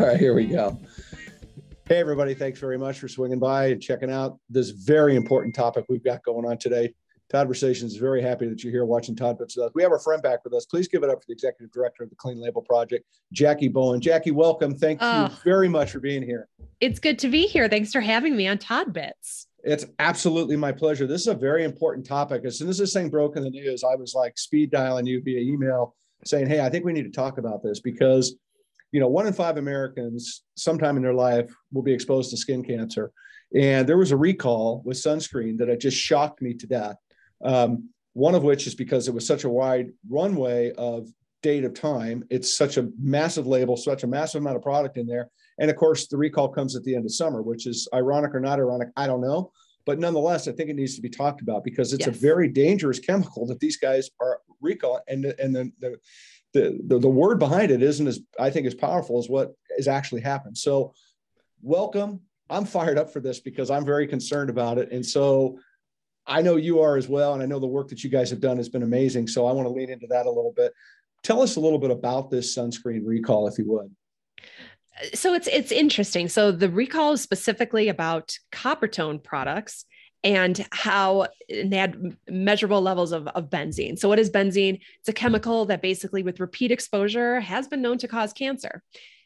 All right, here we go. Hey, everybody. Thanks very much for swinging by and checking out this very important topic we've got going on today. Todd Versations is very happy that you're here watching Todd Bits with us. We have our friend back with us. Please give it up for the executive director of the Clean Label Project, Jackie Bowen. Jackie, welcome. Thank oh, you very much for being here. It's good to be here. Thanks for having me on Todd Bits. It's absolutely my pleasure. This is a very important topic. As soon as this thing broke in the news, I was like speed dialing you via email saying, Hey, I think we need to talk about this because you know, one in five Americans sometime in their life will be exposed to skin cancer. And there was a recall with sunscreen that it just shocked me to death. Um, one of which is because it was such a wide runway of date of time. It's such a massive label, such a massive amount of product in there. And of course, the recall comes at the end of summer, which is ironic or not ironic, I don't know. But nonetheless, I think it needs to be talked about because it's yes. a very dangerous chemical that these guys are recalling. And, and the, the, the, the, the word behind it isn't as I think as powerful as what has actually happened. So welcome. I'm fired up for this because I'm very concerned about it. And so I know you are as well. And I know the work that you guys have done has been amazing. So I want to lean into that a little bit. Tell us a little bit about this sunscreen recall, if you would. So it's it's interesting. So the recall is specifically about Coppertone products and how they had measurable levels of, of benzene. So, what is benzene? It's a chemical that basically, with repeat exposure, has been known to cause cancer.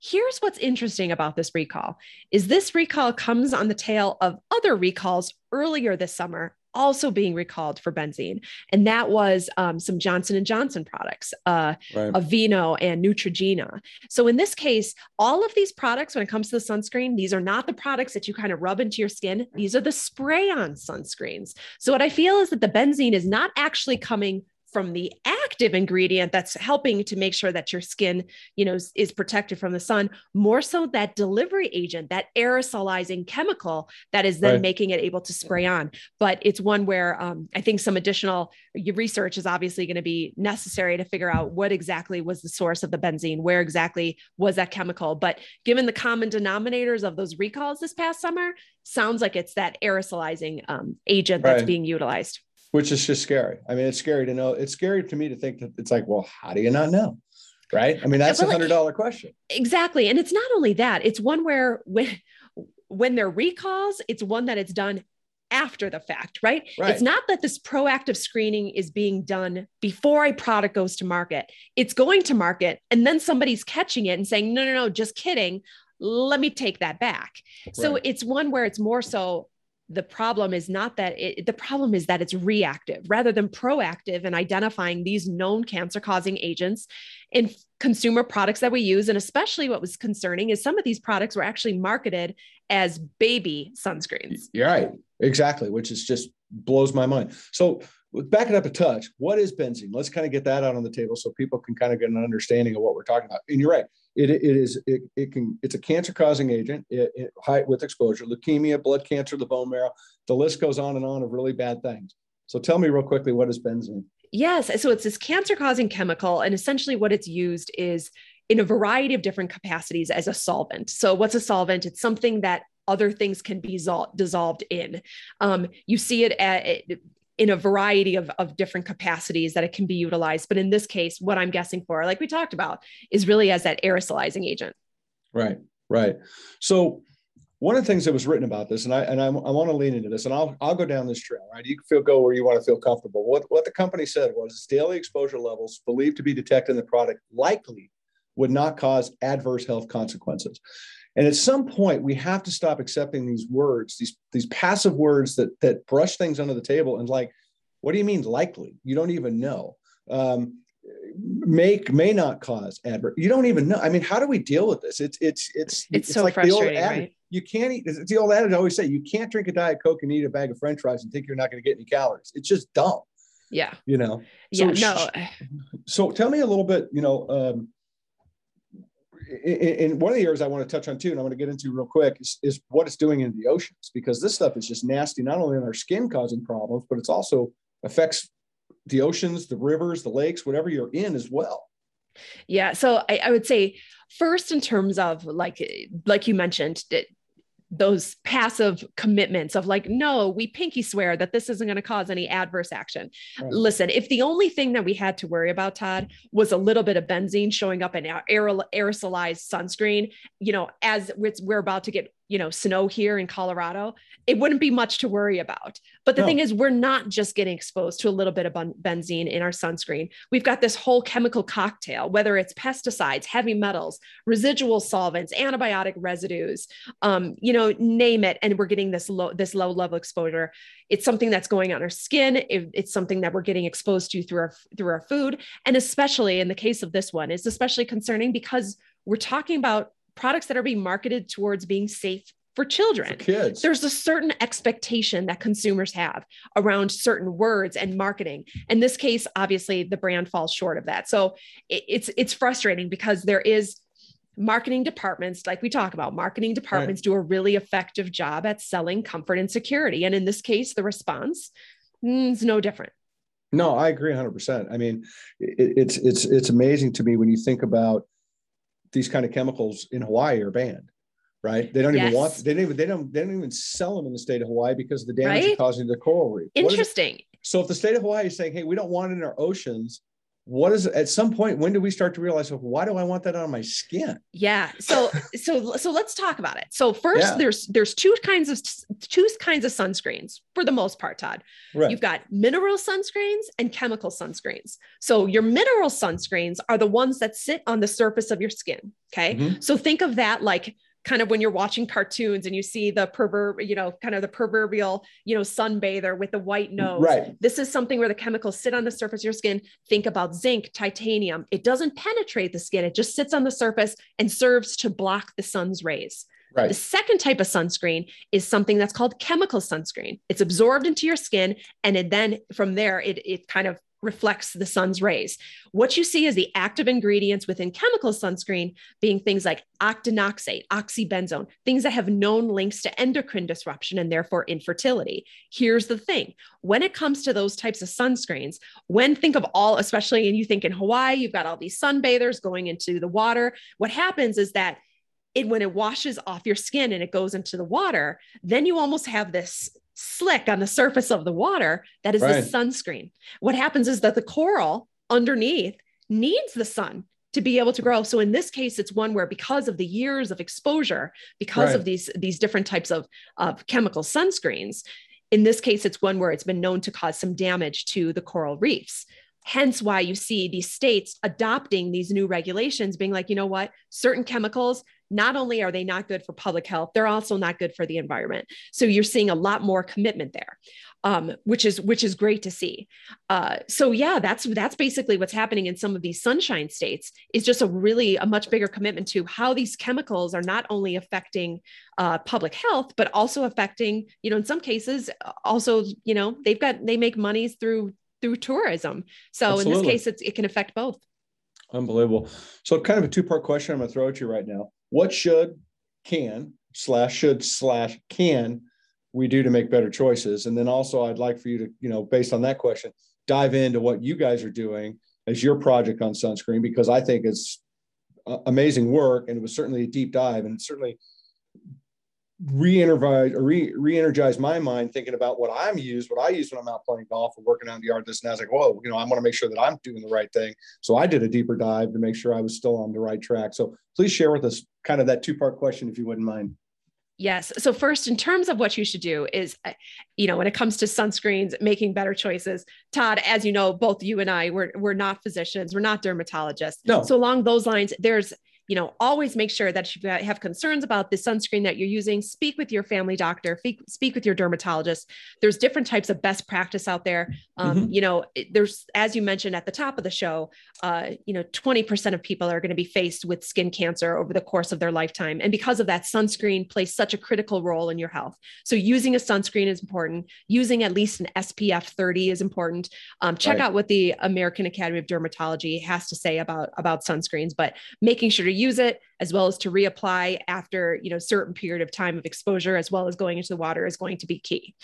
Here's what's interesting about this recall is this recall comes on the tail of other recalls earlier this summer also being recalled for benzene, and that was um, some Johnson and Johnson products, uh, right. Aveeno and Neutrogena. So in this case, all of these products, when it comes to the sunscreen, these are not the products that you kind of rub into your skin. These are the spray-on sunscreens. So what I feel is that the benzene is not actually coming from the active ingredient that's helping to make sure that your skin you know is, is, protected from the sun more so that delivery agent that aerosolizing chemical that is then right. making it able to spray on. But it's one where um, i think some additional research is obviously going to be necessary to figure out what exactly was the source of the benzene where exactly was that chemical. But given the common denominators of those recalls this past summer sounds like it's that aerosolizing um, agent that's being utilized which is just scary. I mean, it's scary to know. It's scary to me to think that it's like, well, how do you not know? Right. I mean, that's a hundred dollar question. Exactly. And it's not only that, it's one where when when there are recalls, it's one that it's done after the fact, right? right? It's not that this proactive screening is being done before a product goes to market. It's going to market and then somebody's catching it and saying, no, no, no, just kidding. Let me take that back. Right. So it's one where it's more so the problem is not that it, the problem is that it's reactive. Rather than proactive in identifying these known cancer causing agents in consumer products that we use and especially what was concerning is some of these products were actually marketed as baby sunscreens. You're right. Exactly which is just blows my mind. So back it up a touch what is benzene? Let's kind of get that out on the table so people can kind of get an understanding of what we're talking about. And you're right it, it is it, it can it's a cancer causing agent it, it, high with exposure leukemia blood cancer the bone marrow. The list goes on and on of really bad things. So tell me real quickly what is benzene? Yes so it's this cancer causing chemical and essentially what it's used is in a variety of different capacities as a solvent. So what's a solvent? It's something that other things can be dissolved in. Um, you see it at, in a variety of, of different capacities that it can be utilized. But in this case, what I'm guessing for, like we talked about, is really as that aerosolizing agent. Right, right. So one of the things that was written about this, and I and I, I want to lean into this, and I'll I'll go down this trail. Right, you can feel go where you want to feel comfortable. What what the company said was daily exposure levels believed to be detected in the product likely would not cause adverse health consequences. And at some point, we have to stop accepting these words, these these passive words that that brush things under the table and like, what do you mean likely? You don't even know. Um, make may not cause adverse. You don't even know. I mean, how do we deal with this? It's it's it's it's, it's so like frustrating, the old adage, right? You can't eat. It's the old adage I always say. You can't drink a diet coke and eat a bag of French fries and think you're not going to get any calories. It's just dumb. Yeah. You know. So, yeah. No. So tell me a little bit. You know. Um, in one of the areas I want to touch on too, and I want to get into real quick, is, is, what it's doing in the oceans because this stuff is just nasty, not only in our skin causing problems, but it's also affects the oceans, the rivers, the lakes, whatever you're in as well. Yeah. So I, I would say first in terms of like like you mentioned, those passive commitments of like no we pinky swear that this isn't going to cause any adverse action right. listen if the only thing that we had to worry about todd was a little bit of benzene showing up in our aerosolized sunscreen you know as we're about to get you know snow here in colorado it wouldn't be much to worry about. But the no. thing is we're not just getting exposed to a little bit of benzene in our sunscreen. We've got this whole chemical cocktail whether it's pesticides heavy metals residual solvents antibiotic residues um, you know name it and we're getting this low this low level exposure. It's something that's going on our skin. It, it's something that we're getting exposed to through our through our food. And especially in the case of this one it's especially concerning because we're talking about products that are being marketed towards being safe for children. For kids. There's a certain expectation that consumers have around certain words and marketing. In this case, obviously the brand falls short of that. So it's it's frustrating because there is marketing departments like we talk about marketing departments right. do a really effective job at selling comfort and security and in this case the response mm, is no different no i agree 100% i mean it, it's it's it's amazing to me when you think about these kind of chemicals in Hawaii are banned, right? They don't yes. even want they don't even they don't they don't even sell them in the state of Hawaii because of the damage right? causing the coral reef. Interesting. So if the state of Hawaii is saying, "Hey, we don't want it in our oceans," what is at some point when do we start to realize well, why do i want that on my skin yeah so so so let's talk about it so first yeah. there's there's two kinds of two kinds of sunscreens for the most part todd right. you've got mineral sunscreens and chemical sunscreens so your mineral sunscreens are the ones that sit on the surface of your skin okay mm-hmm. so think of that like kind of when you're watching cartoons and you see the proverb, you know, kind of the proverbial, you know, sunbather with the white mm, nose. Right. This is something where the chemicals sit on the surface of your skin. Think about zinc, titanium. It doesn't penetrate the skin, it just sits on the surface and serves to block the sun's rays. Right. The second type of sunscreen is something that's called chemical sunscreen. It's absorbed into your skin, and it then from there it, it kind of reflects the sun's rays. What you see is the active ingredients within chemical sunscreen being things like octinoxate, oxybenzone, things that have known links to endocrine disruption and therefore infertility. Here's the thing when it comes to those types of sunscreens, when think of all, especially and you think in Hawaii, you've got all these sunbathers going into the water. What happens is that it, when it washes off your skin and it goes into the water, then you almost have this slick on the surface of the water that is right. the sunscreen. What happens is that the coral underneath needs the sun to be able to grow. So in this case, it's one where because of the years of exposure, because right. of these these different types of, of chemical sunscreens, in this case, it's one where it's been known to cause some damage to the coral reefs. Hence, why you see these states adopting these new regulations, being like, you know what, certain chemicals not only are they not good for public health, they're also not good for the environment. So you're seeing a lot more commitment there, um, which is which is great to see. Uh, so yeah, that's that's basically what's happening in some of these sunshine states. Is just a really a much bigger commitment to how these chemicals are not only affecting uh, public health, but also affecting, you know, in some cases, also, you know, they've got they make monies through through tourism. So Absolutely. in this case, it's, it can affect both. Unbelievable. So, kind of a two part question I'm going to throw at you right now. What should, can, slash should, slash can we do to make better choices? And then also, I'd like for you to, you know, based on that question, dive into what you guys are doing as your project on sunscreen, because I think it's amazing work and it was certainly a deep dive and certainly re-energize re, re-energize my mind thinking about what I'm used, what I use when I'm out playing golf or working out in the yard. This and I was like, whoa, you know, I want to make sure that I'm doing the right thing. So I did a deeper dive to make sure I was still on the right track. So please share with us kind of that two-part question, if you wouldn't mind. Yes. So first, in terms of what you should do is, uh, you know, when it comes to sunscreens, making better choices. Todd, as you know, both you and I, we're we're not physicians, we're not dermatologists. No. So along those lines, there's you know, always make sure that if you have concerns about the sunscreen that you're using, speak with your family doctor, speak with your dermatologist. There's different types of best practice out there. Um, mm-hmm. You know, there's, as you mentioned at the top of the show, uh, you know, 20% of people are going to be faced with skin cancer over the course of their lifetime. And because of that, sunscreen plays such a critical role in your health. So using a sunscreen is important. Using at least an SPF 30 is important. Um, check right. out what the American Academy of Dermatology has to say about, about sunscreens, but making sure to reuse it as well as to reapply after you know certain period of time of exposure as well as going into the water is going to be key.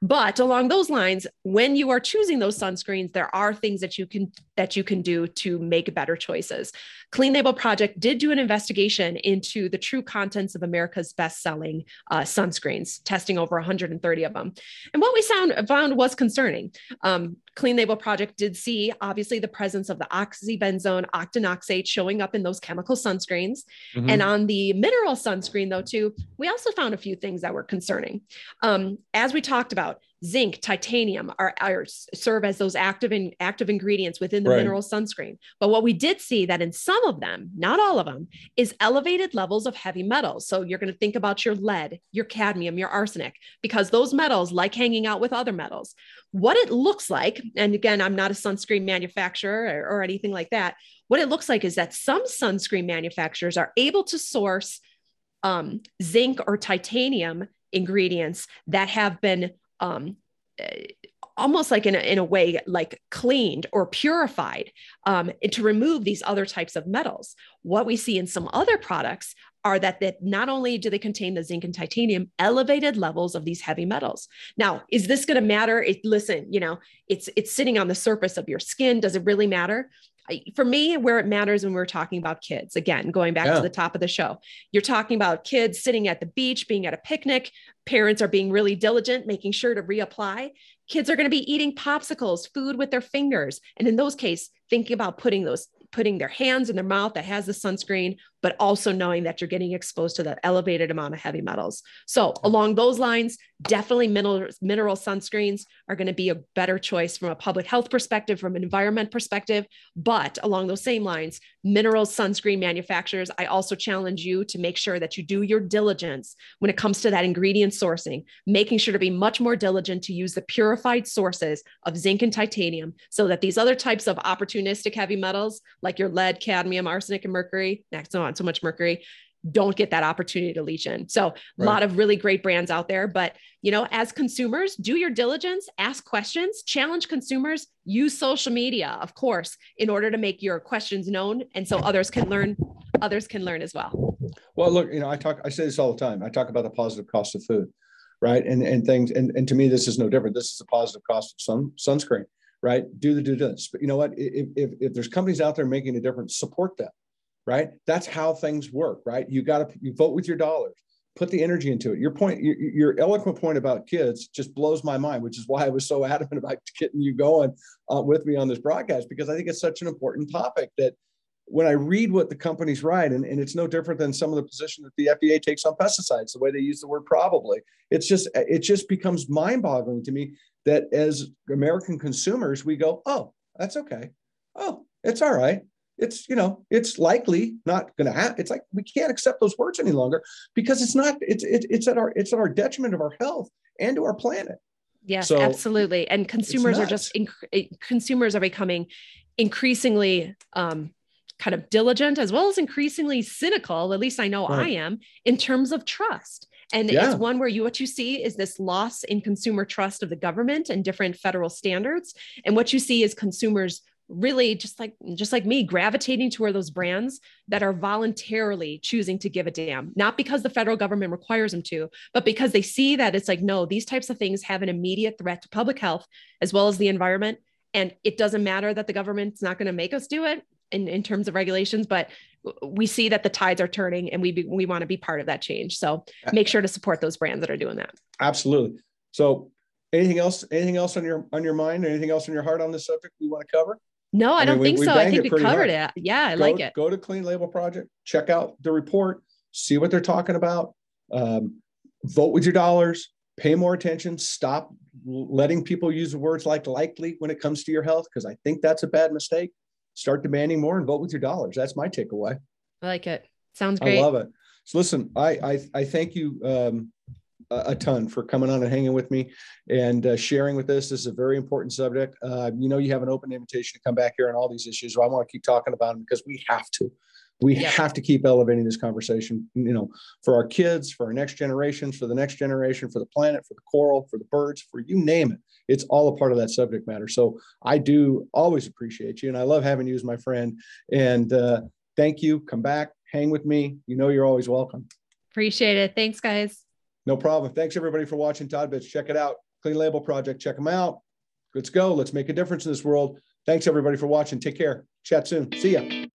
But along those lines when you are choosing those sunscreens there are things that you can that you can do to make better choices. Clean label project did do an investigation into the true contents of america's best selling uh, sunscreens testing over 130 of them. And what we found, found was concerning. Um, Clean Label Project did see obviously the presence of the oxybenzone octinoxate showing up in those chemical sunscreens. Mm-hmm. And on the mineral sunscreen, though, too, we also found a few things that were concerning. Um, as we talked about, zinc, titanium are, are serve as those active in, active ingredients within the right. mineral sunscreen. But what we did see that in some of them, not all of them, is elevated levels of heavy metals. So you're going to think about your lead, your cadmium, your arsenic, because those metals like hanging out with other metals. What it looks like, and again, I'm not a sunscreen manufacturer or, or anything like that. What it looks like is that some sunscreen manufacturers are able to source um, zinc or titanium ingredients that have been um, almost like in a, in a way like cleaned or purified um, to remove these other types of metals. What we see in some other products are that that not only do they contain the zinc and titanium elevated levels of these heavy metals. Now is this going to matter? It, listen you know it's it's sitting on the surface of your skin. Does it really matter for me, where it matters when we're talking about kids, again, going back yeah. to the top of the show, you're talking about kids sitting at the beach, being at a picnic. Parents are being really diligent, making sure to reapply. Kids are going to be eating popsicles, food with their fingers. And in those cases, thinking about putting those putting their hands in their mouth that has the sunscreen, but also knowing that you're getting exposed to the elevated amount of heavy metals. So, along those lines, definitely mineral, mineral sunscreens are going to be a better choice from a public health perspective, from an environment perspective. But along those same lines, mineral sunscreen manufacturers, I also challenge you to make sure that you do your diligence when it comes to that ingredient sourcing, making sure to be much more diligent to use the purified sources of zinc and titanium so that these other types of opportunistic heavy metals, like your lead, cadmium, arsenic, and mercury, next not so much mercury, don't get that opportunity to leach in. So, a right. lot of really great brands out there. But, you know, as consumers, do your diligence, ask questions, challenge consumers, use social media, of course, in order to make your questions known. And so others can learn, others can learn as well. Well, look, you know, I talk, I say this all the time. I talk about the positive cost of food, right? And, and things, and, and to me, this is no different. This is a positive cost of sun, sunscreen right? Do the due diligence. But you know what? If, if, if there's companies out there making a difference, support them, right? That's how things work, right? You got to you vote with your dollars, put the energy into it. Your point, your, your, eloquent point about kids just blows my mind, which is why I was so adamant about getting you going uh, with me on this broadcast because I think it's such an important topic that when I read what the companies write, and, and it's no different than some of the position that the FDA takes on pesticides, the way they use the word probably, it's just it just becomes mind-boggling to me that as American consumers, we go, oh, that's okay. Oh, it's all right. It's, you know, it's likely not going to happen. It's like we can't accept those words any longer because it's not, it's, it, it's at our, it's at our detriment of our health and to our planet. Yes, so absolutely. And consumers are just, inc- eh, consumers are becoming increasingly, um, kind of diligent as well as increasingly cynical at least i know right. i am in terms of trust and yeah. it's one where you what you see is this loss in consumer trust of the government and different federal standards and what you see is consumers really just like just like me gravitating toward those brands that are voluntarily choosing to give a damn. Not because the federal government requires them to but because they see that it's like no these types of things have an immediate threat to public health as well as the environment. And it doesn't matter that the government's not going to make us do it in, in terms of regulations but we see that the tides are turning and we be, we want to be part of that change. So make sure to support those brands that are doing that. Absolutely. So anything else anything else on your on your mind anything else on your heart on this subject we want to cover no i, I don't think we, so i think we covered hard. it yeah i go, like it go to clean label project check out the report see what they're talking about um, vote with your dollars pay more attention stop letting people use words like likely when it comes to your health because i think that's a bad mistake start demanding more and vote with your dollars. That's my takeaway. I like it. Sounds great. I love it. So listen, I I, I thank you um, a, ton for coming on and hanging with me and uh, sharing with us. This is a very important subject. Uh, you know, you have an open invitation to come back here on all these issues. So I want to keep talking about them because we have to. We yep. have to keep elevating this conversation, you know, for our kids, for our next generations, for the next generation, for the planet, for the coral, for the birds, for you name it it's all a part of that subject matter. So I do always appreciate you, and I love having you as my friend. And uh, thank you. Come back, hang with me. You know, you're always welcome. Appreciate it. Thanks, guys. No problem. Thanks everybody for watching Todd Bits. Check it out. Clean Label Project. Check them out. Let's go. Let's make a difference in this world. Thanks everybody for watching. Take care. Chat soon. See ya.